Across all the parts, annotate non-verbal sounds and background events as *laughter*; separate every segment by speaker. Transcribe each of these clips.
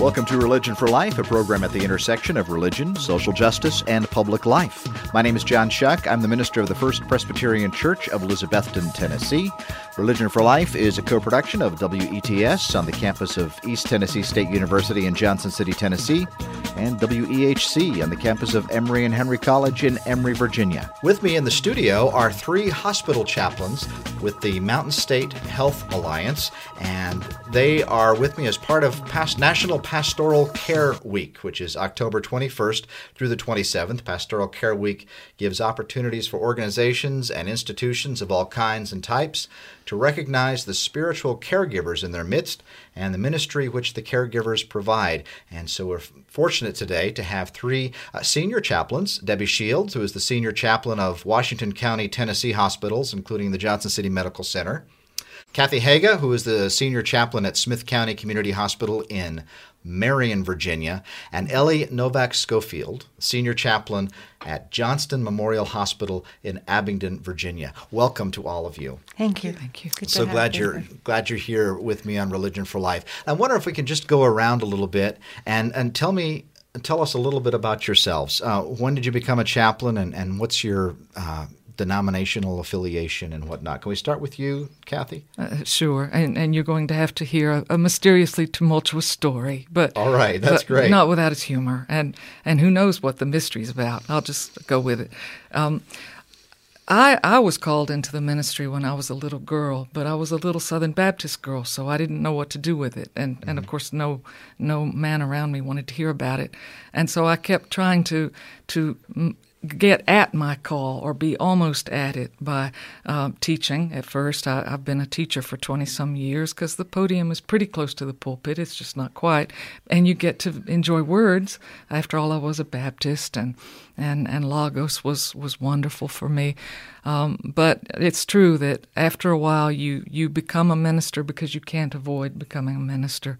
Speaker 1: Welcome to Religion for Life, a program at the intersection of religion, social justice, and public life. My name is John Shuck. I'm the minister of the First Presbyterian Church of Elizabethton, Tennessee. Religion for Life is a co production of WETS on the campus of East Tennessee State University in Johnson City, Tennessee, and WEHC on the campus of Emory and Henry College in Emory, Virginia. With me in the studio are three hospital chaplains with the Mountain State Health Alliance, and they are with me as part of past National Pastoral Care Week, which is October 21st through the 27th. Pastoral Care Week gives opportunities for organizations and institutions of all kinds and types to recognize the spiritual caregivers in their midst and the ministry which the caregivers provide. And so we're fortunate today to have three uh, senior chaplains Debbie Shields, who is the senior chaplain of Washington County, Tennessee hospitals, including the Johnson City Medical Center. Kathy Haga, who is the senior chaplain at Smyth County Community Hospital in Marion, Virginia, and Ellie Novak Schofield, senior chaplain at Johnston Memorial Hospital in Abingdon, Virginia. Welcome to all of you.
Speaker 2: Thank you.
Speaker 3: Thank you.
Speaker 1: so glad you're glad you're here with me on Religion for Life. I wonder if we can just go around a little bit and and tell me tell us a little bit about yourselves. Uh, when did you become a chaplain, and, and what's your uh, denominational affiliation and whatnot. Can we start with you, Kathy?
Speaker 3: Uh, sure, and and you're going to have to hear a, a mysteriously tumultuous story, but
Speaker 1: all right, that's great.
Speaker 3: Not without its humor, and and who knows what the mystery's about? I'll just go with it. Um, I, I was called into the ministry when I was a little girl, but I was a little Southern Baptist girl, so I didn't know what to do with it, and mm-hmm. and of mm-hmm. course no no man around me wanted to hear about it, and so I kept trying to to get at my call or be almost at it by uh, teaching. At first, I, have been a teacher for 20 some years because the podium is pretty close to the pulpit. It's just not quite. And you get to enjoy words. After all, I was a Baptist, and, and, and Logos was, was wonderful for me. Um, but it's true that after a while, you, you become a minister because you can't avoid becoming a minister.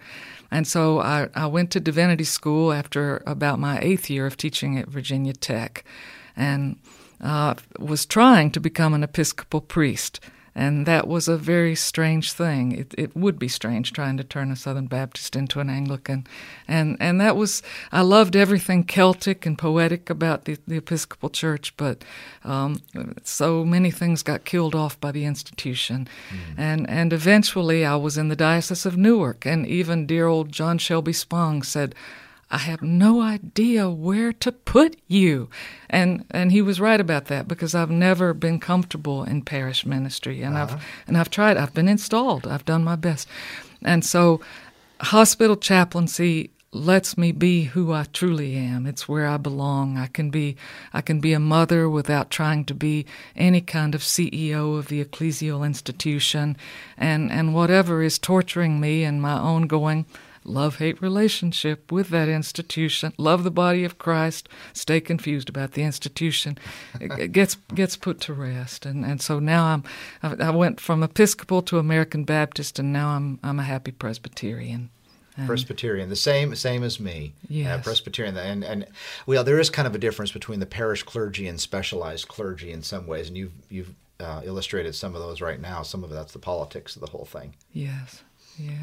Speaker 3: And so I, I went to divinity school after about my eighth year of teaching at Virginia Tech and uh, was trying to become an Episcopal priest. And that was a very strange thing. It, it would be strange trying to turn a Southern Baptist into an Anglican. And, and that was, I loved everything Celtic and poetic about the, the Episcopal Church, but um, so many things got killed off by the institution. Mm. And, and eventually I was in the Diocese of Newark, and even dear old John Shelby Spong said, I have no idea where to put you. And and he was right about that because I've never been comfortable in parish ministry and uh-huh. I've and I've tried I've been installed. I've done my best. And so hospital chaplaincy lets me be who I truly am. It's where I belong. I can be I can be a mother without trying to be any kind of CEO of the ecclesial institution and and whatever is torturing me in my own going love hate relationship with that institution, love the body of Christ, stay confused about the institution, it gets gets put to rest. And and so now I'm I went from Episcopal to American Baptist, and now I'm I'm a happy Presbyterian.
Speaker 1: Presbyterian, the same same as me.
Speaker 3: Yeah.
Speaker 1: Uh, Presbyterian, and and well, there is kind of a difference between the parish clergy and specialized clergy in some ways, and you've you've uh, illustrated some of those right now. Some of that's the politics of the whole thing.
Speaker 3: Yes, yes.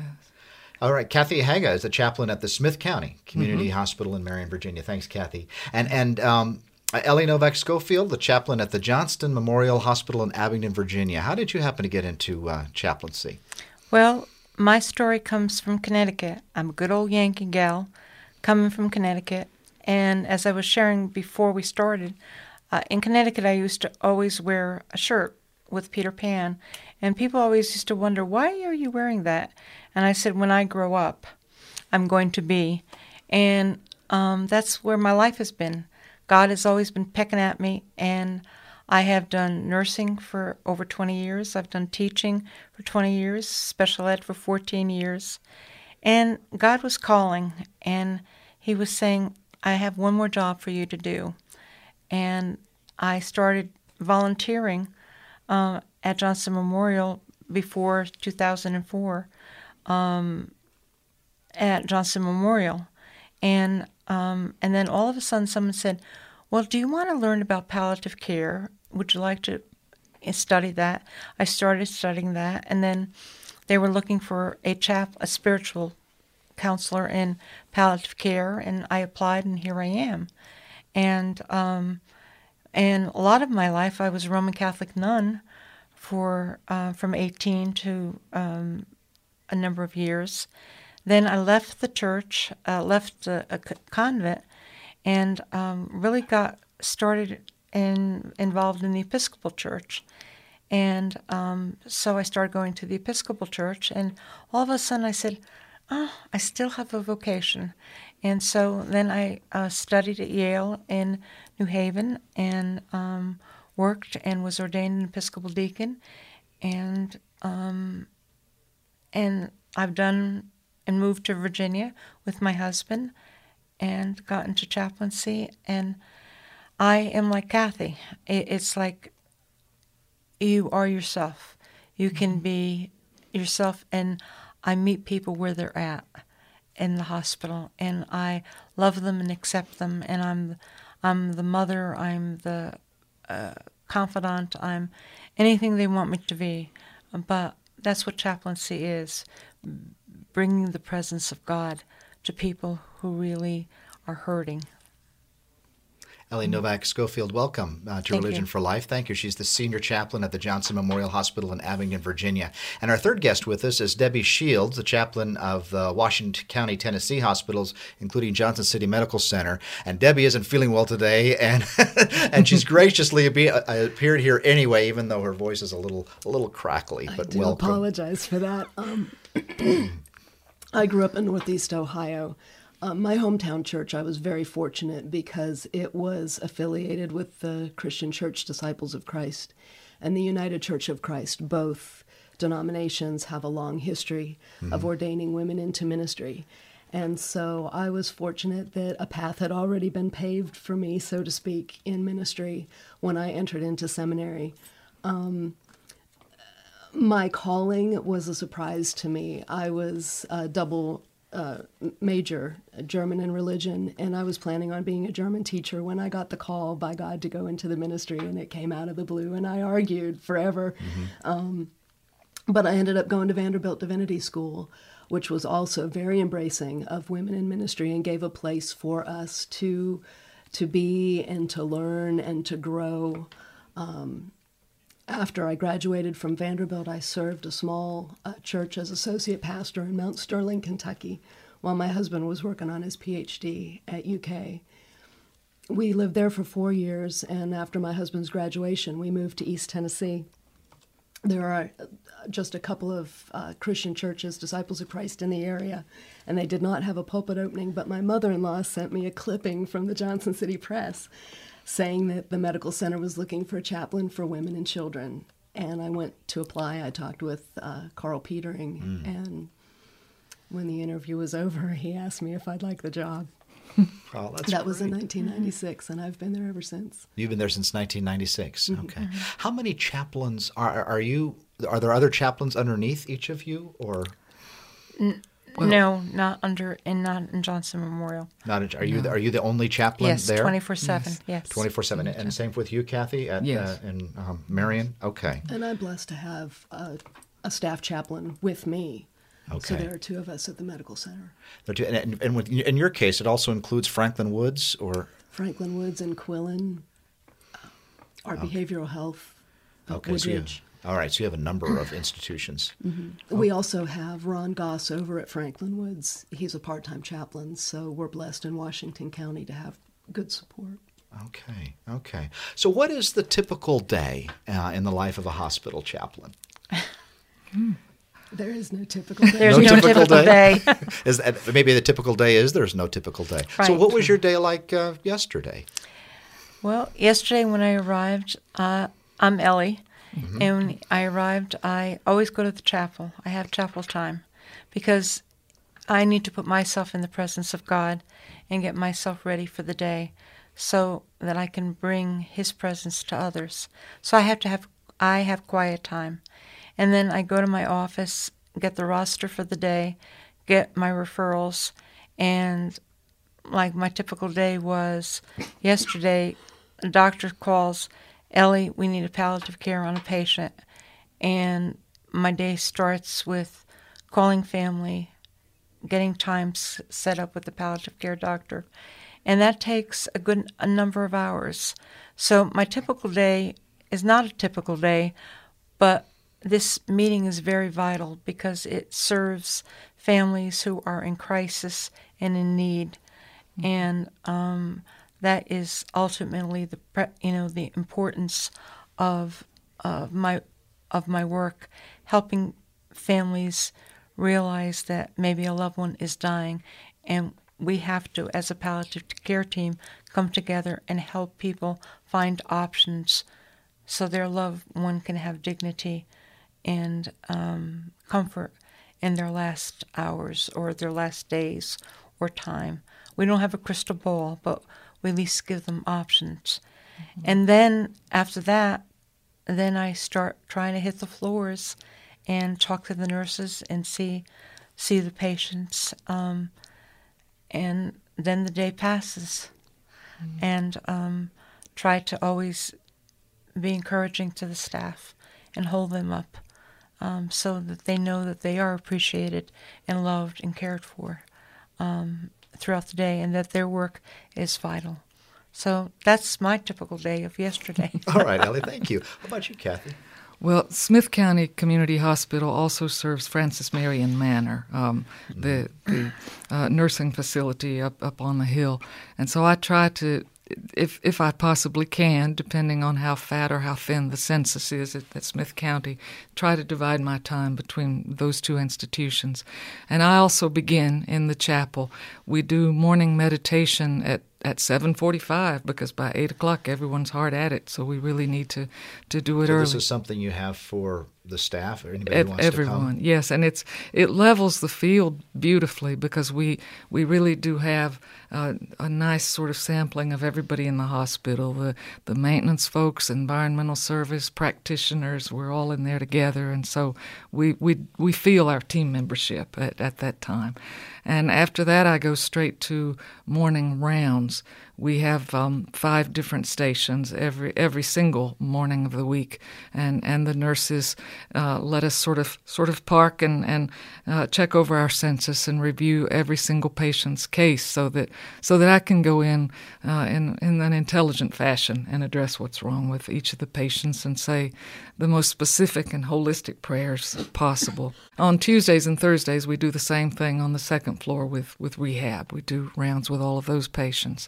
Speaker 1: All right, Kathy Haga is a chaplain at the Smyth County Community mm-hmm. Hospital in Marion, Virginia. Thanks, Kathy. And and um, Ellie Novak Schofield, the chaplain at the Johnston Memorial Hospital in Abingdon, Virginia. How did you happen to get into uh, chaplaincy?
Speaker 2: Well, my story comes from Connecticut. I'm a good old Yankee gal coming from Connecticut. And as I was sharing before we started, uh, in Connecticut, I used to always wear a shirt with Peter Pan. And people always used to wonder, why are you wearing that? And I said, when I grow up, I'm going to be. And um, that's where my life has been. God has always been pecking at me, and I have done nursing for over 20 years. I've done teaching for 20 years, special ed for 14 years. And God was calling, and He was saying, I have one more job for you to do. And I started volunteering uh, at Johnston Memorial before 2004 um, at Johnston Memorial, and um, and then all of a sudden someone said, "Well, do you want to learn about palliative care? Would you like to study that?" I started studying that, and then they were looking for a chap, a spiritual counselor in palliative care, and I applied, and here I am. And um, and a lot of my life, I was a Roman Catholic nun for uh, from 18 to um, a number of years. Then I left the church, uh, left a, a, convent, and um, really got started in, involved in the Episcopal Church. And um, so I started going to the Episcopal Church, and all of a sudden I said, Oh, I still have a vocation. And so then I uh, studied at Yale in New Haven and um, worked and was ordained an Episcopal deacon. And um, and I've done and moved to Virginia with my husband and got into chaplaincy. And I am like Kathy. It's like you are yourself. You can mm-hmm. be yourself, and I meet people where they're at in the hospital, and I love them and accept them. And I'm, I'm the mother. I'm the uh, confidant. I'm anything they want me to be. But that's what chaplaincy is bringing the presence of God to people who really are hurting.
Speaker 1: Ellie Novak Schofield, welcome uh, to
Speaker 2: Thank
Speaker 1: Religion
Speaker 2: you.
Speaker 1: for Life. Thank you. She's the senior chaplain at the Johnson Memorial Hospital in Abingdon, Virginia. And our third guest with us is Debbie Shields, the chaplain of the Washington County, Tennessee hospitals, including Johnson City Medical Center. And Debbie isn't feeling well today, and *laughs* and she's graciously be, uh, appeared here anyway, even though her voice is a little a little crackly. But
Speaker 4: I do
Speaker 1: welcome.
Speaker 4: apologize for that. Um, *clears throat* I grew up in Northeast Ohio. Um, my hometown church, I was very fortunate because it was affiliated with the Christian Church Disciples of Christ and the United Church of Christ. Both denominations have a long history mm-hmm. of ordaining women into ministry. And so I was fortunate that a path had already been paved for me, so to speak, in ministry when I entered into seminary. Um, my calling was a surprise to me. I was a double uh, major, German and religion, and I was planning on being a German teacher when I got the call by God to go into the ministry, and it came out of the blue, and I argued forever. Mm-hmm. Um, but I ended up going to Vanderbilt Divinity School, which was also very embracing of women in ministry and gave a place for us to to be and to learn and to grow. Um, after I graduated from Vanderbilt, I served a small uh, church as associate pastor in Mount Sterling, Kentucky, while my husband was working on his PhD at UK. We lived there for four years, and after my husband's graduation, we moved to East Tennessee. There are uh, just a couple of uh, Christian churches, Disciples of Christ, in the area, and they did not have a pulpit opening. But my mother in law sent me a clipping from the Johnson City Press saying that the medical center was looking for a chaplain for women and children. And I went to apply. I talked with uh, Carl Petering, mm. and when the interview was over, *laughs* he asked me if I'd like the job.
Speaker 1: Oh,
Speaker 4: that great. was in 1996, and I've been there ever since.
Speaker 1: You've been there since 1996. Mm-hmm. Okay. Mm-hmm. How many chaplains are are you? Are there other chaplains underneath each of you, or?
Speaker 2: Well, no, not under and not in Johnson Memorial.
Speaker 1: Not in, are you the, are you the only chaplain
Speaker 2: yes,
Speaker 1: there?
Speaker 2: Twenty four seven. Yes,
Speaker 1: twenty four seven. And same with you, Kathy, at yes. uh, in um, Marion. Okay.
Speaker 4: And I'm blessed to have a, a staff chaplain with me. Okay. So there are two of us at the medical center.
Speaker 1: There two, and, and with, in your case, it also includes Franklin Woods, or
Speaker 4: Franklin Woods and Quillen, uh, our okay. behavioral health. Uh, okay,
Speaker 1: Woodridge. So all right, so you have a number of institutions. *clears throat*
Speaker 4: Mm-hmm. We also have Ron Goss over at Franklin Woods. He's a part time chaplain, so we're blessed in Washington County to have good support.
Speaker 1: Okay, okay. So, what is the typical day uh, in the life of a hospital chaplain? *laughs*
Speaker 4: There is no typical day.
Speaker 2: There's no, no typical, typical, day.
Speaker 1: day. *laughs* is that, maybe the typical day is there's no typical day. Right. So, what was your day like uh, yesterday?
Speaker 2: Well, yesterday when I arrived, uh, I'm Ellie. Mm-hmm. And when I arrived, I always go to the chapel. I have chapel time because I need to put myself in the presence of God and get myself ready for the day so that I can bring his presence to others. So I have to have I have quiet time. And then I go to my office, get the roster for the day, get my referrals, and like my typical day was yesterday, a doctor calls Ellie, we need a palliative care on a patient. And my day starts with calling family, getting times set up with the palliative care doctor, and that takes a good a number of hours. So my typical day is not a typical day, but this meeting is very vital because it serves families who are in crisis and in need, mm-hmm. and um, that is ultimately the you know the importance of of my of my work, helping families realize that maybe a loved one is dying, and we have to, as a palliative care team, come together and help people find options so their loved one can have dignity and um, comfort in their last hours or their last days or time. We don't have a crystal ball, but we at least give them options. Mm-hmm. And then after that, then I start trying to hit the floors and talk to the nurses and see see the patients. Um, and then the day passes, mm-hmm. and um, try to always be encouraging to the staff and hold them up um, so that they know that they are appreciated and loved and cared for um, throughout the day and that their work is vital. So that's my typical day of yesterday. *laughs*
Speaker 1: All right, Ellie, thank you. How about you, Kathy?
Speaker 3: Well, Smyth County Community Hospital also serves Francis Marion Manor, um, the, the uh, nursing facility up, up on the hill. And so I try to if if I possibly can, depending on how fat or how thin the census is at, at, Smyth County, try to divide my time between those two institutions. And I also begin in the chapel. We do morning meditation at at 7:45 because by eight o'clock everyone's hard at it. So we really need to to do it
Speaker 1: so
Speaker 3: early.
Speaker 1: This is something you have for the staff or anybody
Speaker 3: who
Speaker 1: wants
Speaker 3: everyone,
Speaker 1: to come.
Speaker 3: Yes, and it's it levels the field beautifully because we we really do have uh, a nice sort of sampling of everybody in the hospital. The the maintenance folks, environmental service practitioners, we're all in there together, and so we we we feel our team membership at, at that time. And after that, I go straight to morning rounds. We have um, five different stations every every single morning of the week, and, and the nurses uh, let us sort of sort of park and and uh, check over our census and review every single patient's case, so that so that I can go in uh, in in an intelligent fashion and address what's wrong with each of the patients and say the most specific and holistic prayers possible. On Tuesdays and Thursdays, we do the same thing on the second floor with with rehab. We do rounds with all of those patients.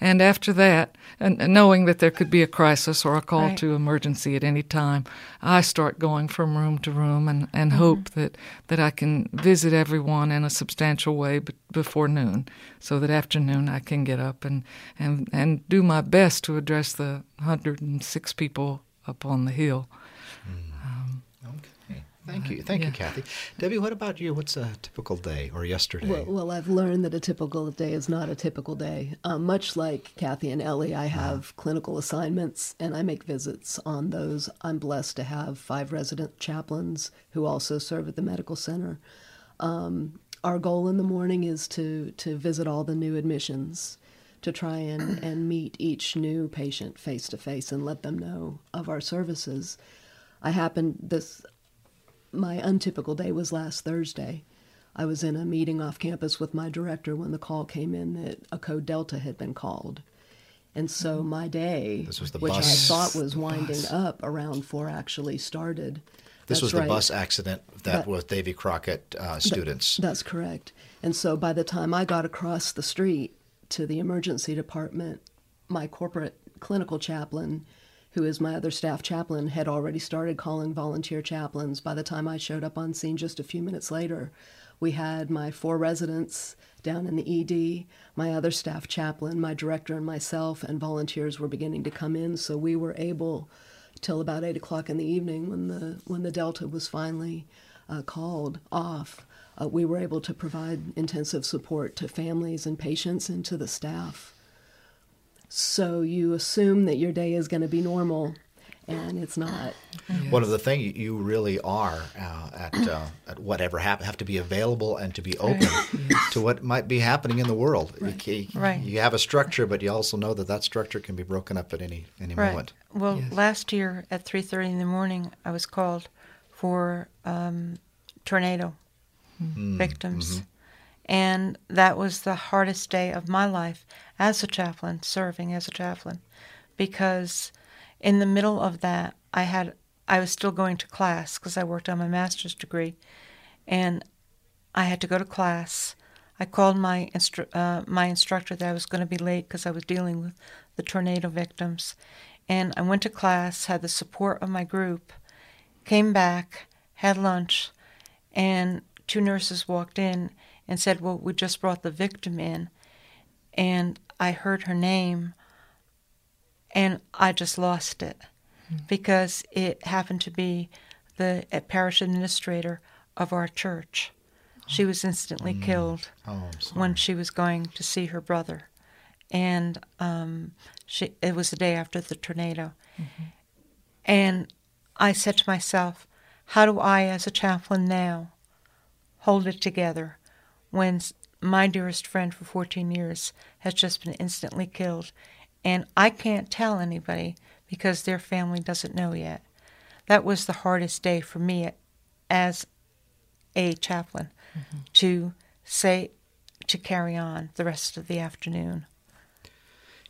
Speaker 3: And after that, and knowing that there could be a crisis or a call right. to emergency at any time, I start going from room to room and, and mm-hmm. hope that, that I can visit everyone in a substantial way b- before noon, so that afternoon I can get up and, and, and do my best to address the 106 people up on the hill.
Speaker 1: Thank you. Thank yeah. you, Kathy. Debbie, what about you? What's a typical day or yesterday?
Speaker 4: Well, well I've learned that a typical day is not a typical day. Um, much like Kathy and Ellie, I uh-huh. have uh clinical assignments and I make visits on those. I'm blessed to have five resident chaplains who also serve at the medical center. Um, our goal in the morning is to, to visit all the new admissions to try and, *clears throat* and meet each new patient face to face and let them know of our services. I happened this my untypical day was last Thursday. I was in a meeting off campus with my director when the call came in that a code Delta had been called. And so mm-hmm. my day, which
Speaker 1: bus.
Speaker 4: I thought was winding bus. up around four, actually started.
Speaker 1: This
Speaker 4: that's
Speaker 1: was the
Speaker 4: right.
Speaker 1: bus accident that, that was Davy Crockett uh, students.
Speaker 4: That, that's correct. And so by the time I got across the street to the emergency department, my corporate clinical chaplain who is my other staff chaplain, had already started calling volunteer chaplains. By the time I showed up on scene just a few minutes later, we had my four residents down in the ED, my other staff chaplain, my director, and myself, and volunteers were beginning to come in. So we were able, till about eight o'clock in the evening, when the when the Delta was finally uh, called off, uh, we were able to provide intensive support to families and patients and to the staff. So you assume that your day is going to be normal, and it's not.
Speaker 1: Yes. One of the things you really are uh, at, uh, at whatever happen have to be available and to be open yes. to what might be happening in the world.
Speaker 2: Right.
Speaker 1: You,
Speaker 2: right.
Speaker 1: you have a structure, but you also know that that structure can be broken up at any any
Speaker 2: right.
Speaker 1: moment.
Speaker 2: Well, yes. last year at three thirty in the morning, I was called for um, tornado mm. victims. Mm-hmm And that was the hardest day of my life as a chaplain, serving as a chaplain, because in the middle of that, I had I was still going to class because I worked on my master's degree, and I had to go to class. I called my instru- uh, my instructor that I was going to be late because I was dealing with the tornado victims, and I went to class, had the support of my group, came back, had lunch, and two nurses walked in and said, "Well, we just brought the victim in," and I heard her name, and I just lost it because it happened to be the parish administrator of our church. She was instantly mm. killed
Speaker 1: oh,
Speaker 2: when she was going to see her brother, and um, she, it was the day after the tornado. Mm-hmm. And I said to myself, "How do I, as a chaplain now, hold it together when my dearest friend for 14 years has just been instantly killed, and I can't tell anybody because their family doesn't know yet. That was the hardest day for me as a chaplain mm-hmm. to say, to carry on the rest of the afternoon.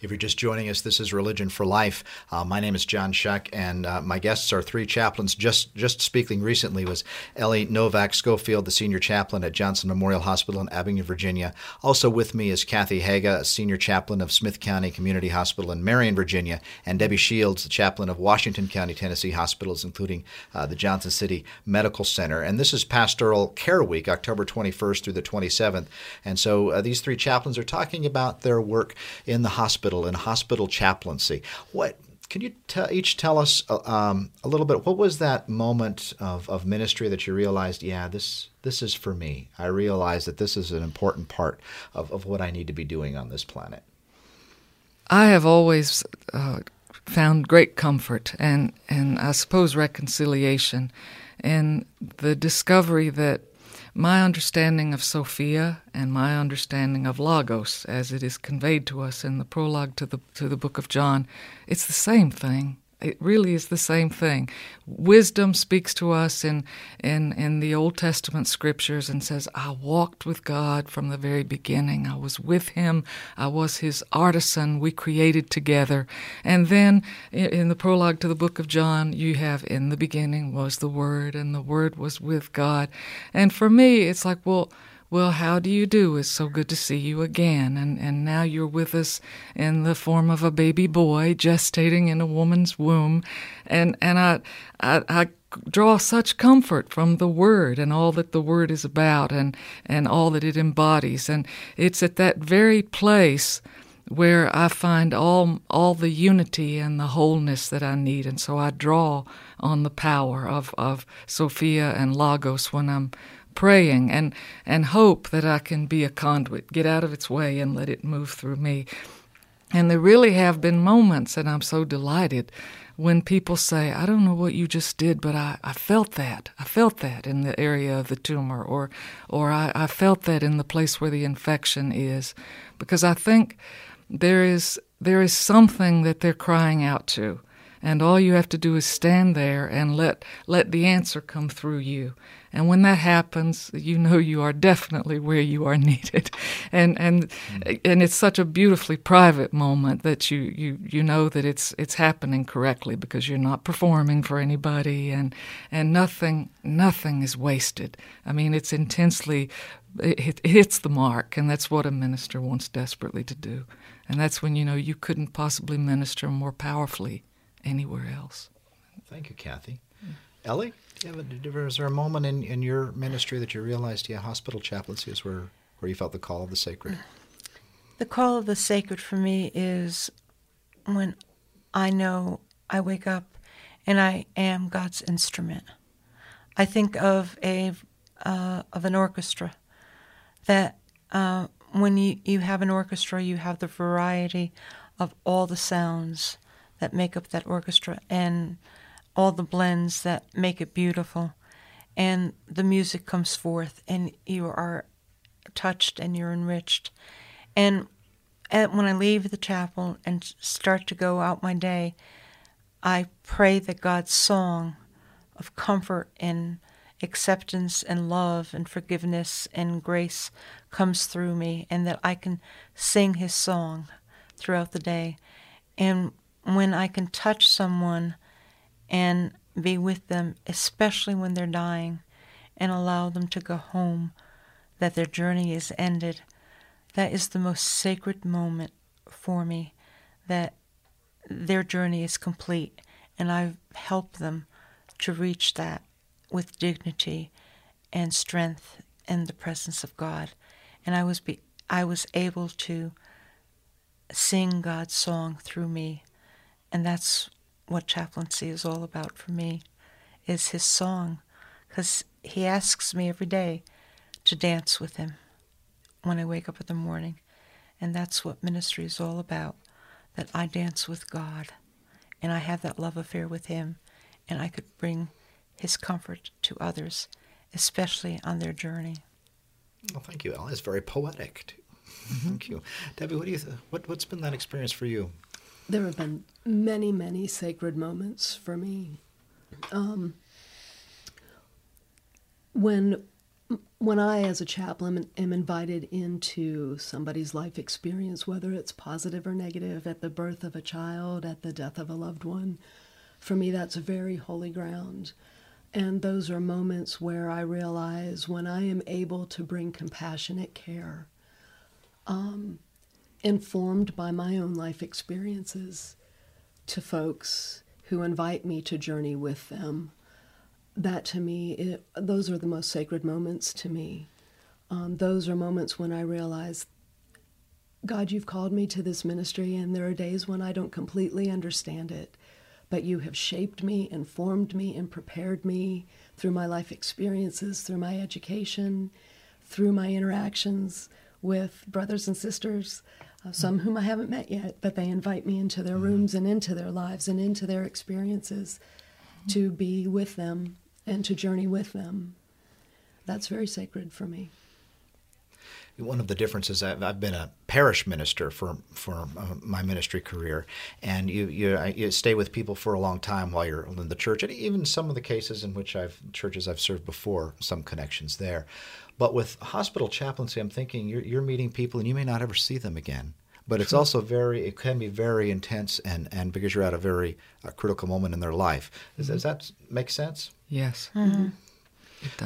Speaker 1: If you're just joining us, this is Religion for Life. Uh, my name is John Shuck, and uh, my guests are three chaplains. Just just speaking recently was Ellie Novak Schofield, the senior chaplain at Johnson Memorial Hospital in Abingdon, Virginia. Also with me is Kathy Haga, a senior chaplain of Smyth County Community Hospital in Marion, Virginia, and Debbie Shields, the chaplain of Washington County, Tennessee hospitals, including uh, the Johnson City Medical Center. And this is Pastoral Care Week, October 21st through the 27th. And so uh, these three chaplains are talking about their work in the hospital hospital and hospital chaplaincy. What can you t- each tell us uh, um, a little bit? What was that moment of, of ministry that you realized, yeah, this this is for me. I realize that this is an important part of, of what I need to be doing on this planet.
Speaker 3: I have always uh, found great comfort and, and I suppose reconciliation in the discovery that my understanding of Sophia and my understanding of Logos, as it is conveyed to us in the prologue to the to the book of John, it's the same thing. It really is the same thing. Wisdom speaks to us in, in, in the Old Testament scriptures and says, I walked with God from the very beginning. I was with Him. I was His artisan. We created together. And then in the prologue to the book of John, you have, In the beginning was the Word, and the Word was with God. And for me, it's like, well, well, how do you do? It's so good to see you again. And, and now you're with us in the form of a baby boy gestating in a woman's womb. And, and I, I, I draw such comfort from the Word and all that the Word is about and, and all that it embodies. And it's at that very place where I find all all the unity and the wholeness that I need, and so I draw on the power of, of Sophia and Logos when I'm praying and, and hope that I can be a conduit, get out of its way and let it move through me. And there really have been moments, and I'm so delighted when people say, I don't know what you just did, but I, I felt that. I felt that in the area of the tumor, or, or I, I felt that in the place where the infection is. Because I think there is, there is something that they're crying out to and all you have to do is stand there and let let the answer come through you and when that happens you know you are definitely where you are needed *laughs* and and mm. and it's such a beautifully private moment that you you you know that it's it's happening correctly because you're not performing for anybody and and nothing nothing is wasted i mean it's intensely it, it hits the mark and that's what a minister wants desperately to do and that's when you know you couldn't possibly minister more powerfully anywhere else.
Speaker 1: Thank you, Kathy. Mm. Ellie, was there a moment in, in your ministry that you realized, yeah, hospital chaplaincy is where, where you felt the call of the sacred?
Speaker 2: The call of the sacred for me is when I know I wake up and I am God's instrument. I think of a uh, of an orchestra that uh, when you, you have an orchestra, you have the variety of all the sounds that make up that orchestra and all the blends that make it beautiful. And the music comes forth, and you are touched and you're enriched. And when I leave the chapel and start to go out my day, I pray that God's song of comfort and acceptance and love and forgiveness and grace comes through me, and that I can sing His song throughout the day. And when I can touch someone and be with them, especially when they're dying, and allow them to go home, that their journey is ended, that is the most sacred moment for me, that their journey is complete, and I've helped them to reach that with dignity and strength in the presence of God. And I was be, I was able to sing God's song through me. And that's what chaplaincy is all about for me, is his song. Because he asks me every day to dance with him when I wake up in the morning. And that's what ministry is all about, that I dance with God. And I have that love affair with him. And I could bring his comfort to others, especially on their journey.
Speaker 1: Well, thank you, Ellen. It's very poetic, too. Mm-hmm. Thank you, Debbie. What do you th- what what's been that experience for you?
Speaker 4: There have been many, many sacred moments for me. Um, when when I, as a chaplain, am invited into somebody's life experience, whether it's positive or negative, at the birth of a child, at the death of a loved one, for me that's very holy ground. And those are moments where I realize when I am able to bring compassionate care, um, informed by my own life experiences, to folks who invite me to journey with them. That to me, it, those are the most sacred moments to me. Um, those are moments when I realize, God, you've called me to this ministry, and there are days when I don't completely understand it but you have shaped me, informed me, and prepared me through my life experiences, through my education, through my interactions with brothers and sisters, uh, some whom I haven't met yet, but they invite me into their rooms and into their lives and into their experiences to be with them and to journey with them. That's very sacred for me
Speaker 1: one of the differences I've, I've been a parish minister for for uh, my ministry career, and you, you you stay with people for a long time while you're in the church, and even some of the cases in which I've churches I've served before, some connections there. But with hospital chaplaincy, I'm thinking you're, you're meeting people and you may not ever see them again but it's also very it can be very intense and and because you're at a very uh, critical moment in their life does, does that make sense
Speaker 3: yes mm-hmm.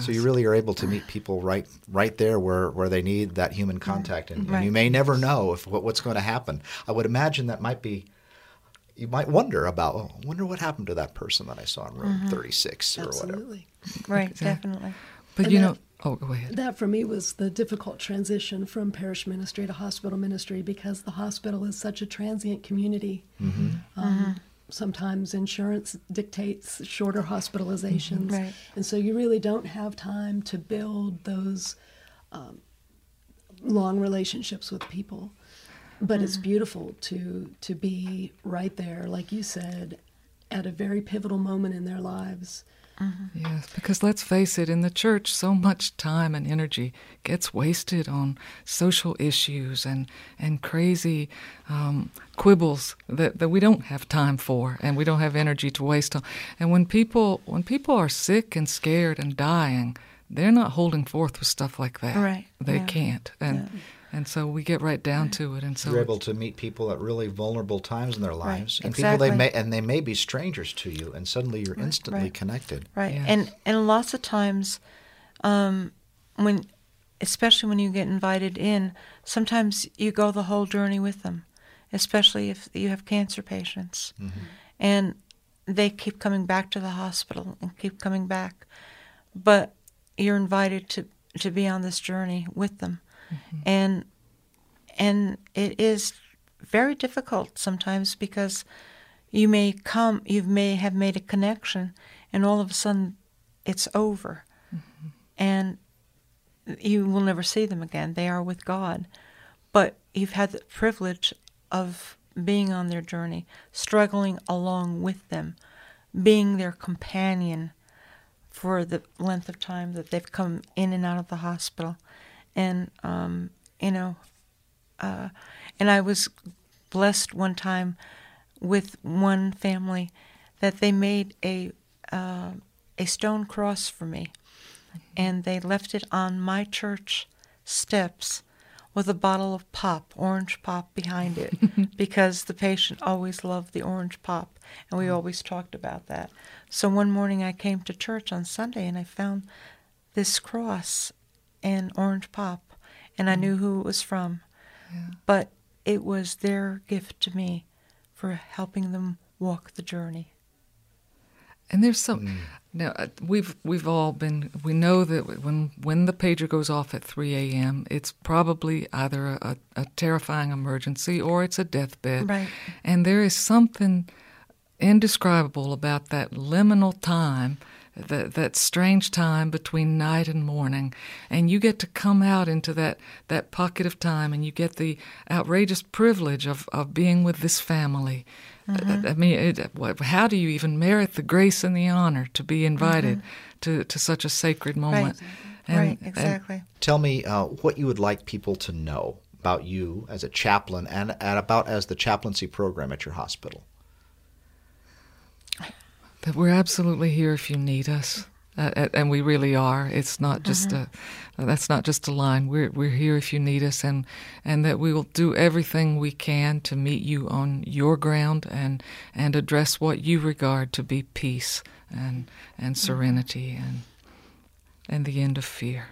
Speaker 1: So you really are able to meet people right right there where, where they need that human contact, and, right. and you may never know if what, what's going to happen. I would imagine that might be. You might wonder about. Oh, wonder what happened to that person that I saw in room mm-hmm. 36 or
Speaker 4: Absolutely.
Speaker 2: whatever. Right, definitely.
Speaker 3: But and you that, know, oh, go ahead.
Speaker 4: That for me was the difficult transition from parish ministry to hospital ministry because the hospital is such a transient community. Mm-hmm. Um, mm-hmm sometimes insurance dictates shorter hospitalizations. Right. And so you really don't have time to build those um, long relationships with people. But mm-hmm. it's beautiful to to be right there, like you said, at a very pivotal moment in their lives
Speaker 3: Mm-hmm. Yes, because let's face it, in the church, so much time and energy gets wasted on social issues and and crazy um, quibbles that, that we don't have time for and we don't have energy to waste on. And when people when people are sick and scared and dying, they're not holding forth with stuff like that.
Speaker 2: Right.
Speaker 3: They
Speaker 2: yeah.
Speaker 3: can't. And yeah. And so we get right down right. to it, and so
Speaker 1: you're able to meet people at really vulnerable times in their lives,
Speaker 2: right.
Speaker 1: and
Speaker 2: exactly.
Speaker 1: people they may and they may be strangers to you, and suddenly you're instantly
Speaker 2: right.
Speaker 1: connected.
Speaker 2: Right, yes. and and lots of times, um, when, especially when you get invited in, sometimes you go the whole journey with them, especially if you have cancer patients, mm-hmm. and they keep coming back to the hospital and keep coming back, but you're invited to to be on this journey with them Mm-hmm. And and it is very difficult sometimes because you may come you may have made a connection and all of a sudden it's over. Mm-hmm. And you will never see them again. They are with God. But you've had the privilege of being on their journey, struggling along with them, being their companion for the length of time that they've come in and out of the hospital and um, you know, uh, and I was blessed one time with one family that they made a uh, a stone cross for me, and they left it on my church steps with a bottle of pop, orange pop behind it, *laughs* because the patient always loved the orange pop, and we always talked about that. So one morning I came to church on Sunday and I found this cross and orange pop, and I knew who it was from.
Speaker 3: Yeah.
Speaker 2: But it was their gift to me for helping them walk the journey.
Speaker 3: And there's some now uh, we've we've all been we know that when when the pager goes off at 3 a.m. it's probably either a, a terrifying emergency or it's a deathbed.
Speaker 2: Right.
Speaker 3: And there is something indescribable about that liminal time that that strange time between night and morning and you get to come out into that that pocket of time and you get the outrageous privilege of of being with this family
Speaker 2: Mm-hmm.
Speaker 3: I mean, it, what, how do you even merit the grace and the honor to be invited
Speaker 2: Mm-hmm.
Speaker 3: to, to such a sacred moment?
Speaker 2: Right, right, exactly.
Speaker 1: Tell me uh, what you would like people to know about you as a chaplain and, and about as the chaplaincy program at your hospital.
Speaker 3: That we're absolutely here if you need us. Uh, and we really are. It's not just a. That's not just a line. We're we're here if you need us, and and that we will do everything we can to meet you on your ground and and address what you regard to be peace and and serenity and and the end of fear.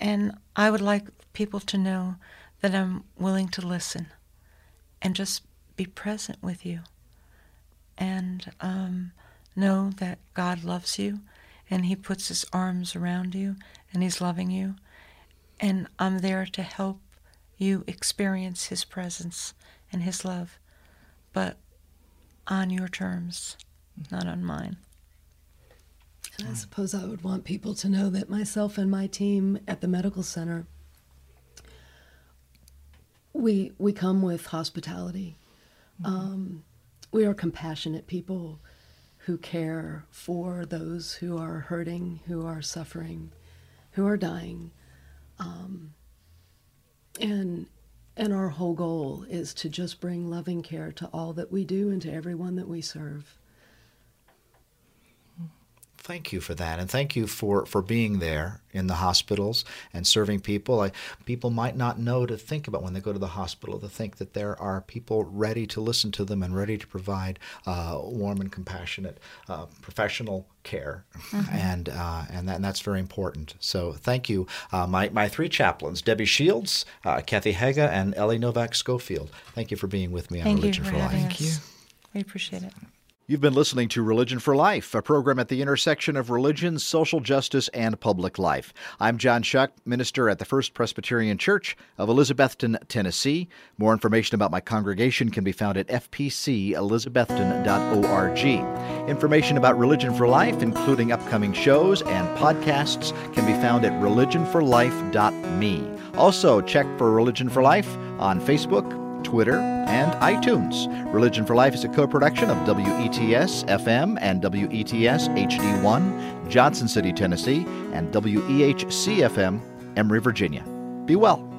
Speaker 2: And I would like people to know that I'm willing to listen and just be present with you and um, know that God loves you and He puts His arms around you and He's loving you. And I'm there to help you experience His presence and His love, but on your terms, not on mine.
Speaker 4: And I suppose I would want people to know that myself and my team at the medical center, we we come with hospitality. Um, we are compassionate people who care for those who are hurting, who are suffering, who are dying, um, and and our whole goal is to just bring loving care to all that we do and to everyone that we serve.
Speaker 1: Thank you for that, and thank you for, for being there in the hospitals and serving people. I, people might not know to think about when they go to the hospital to think that there are people ready to listen to them and ready to provide uh, warm and compassionate uh, professional care, and uh, and, that, and that's very important. So thank you, uh, my my three chaplains, Debbie Shields, uh, Kathy Haga and Ellie Novak Schofield. Thank you for being with me on
Speaker 2: Thank you
Speaker 1: Religion
Speaker 2: for
Speaker 1: for Life.
Speaker 2: having
Speaker 3: Thank you.
Speaker 2: We appreciate it.
Speaker 1: You've been listening to Religion for Life, a program at the intersection of religion, social justice, and public life. I'm John Shuck, minister at the First Presbyterian Church of Elizabethton, Tennessee. More information about my congregation can be found at fpcelizabethton.org. Information about Religion for Life, including upcoming shows and podcasts, can be found at religionforlife.me. Also, check for Religion for Life on Facebook, Twitter, and iTunes. Religion for Life is a co production of WETS FM and WETS HD1, Johnson City, Tennessee, and WEHC FM, Emory, Virginia. Be well.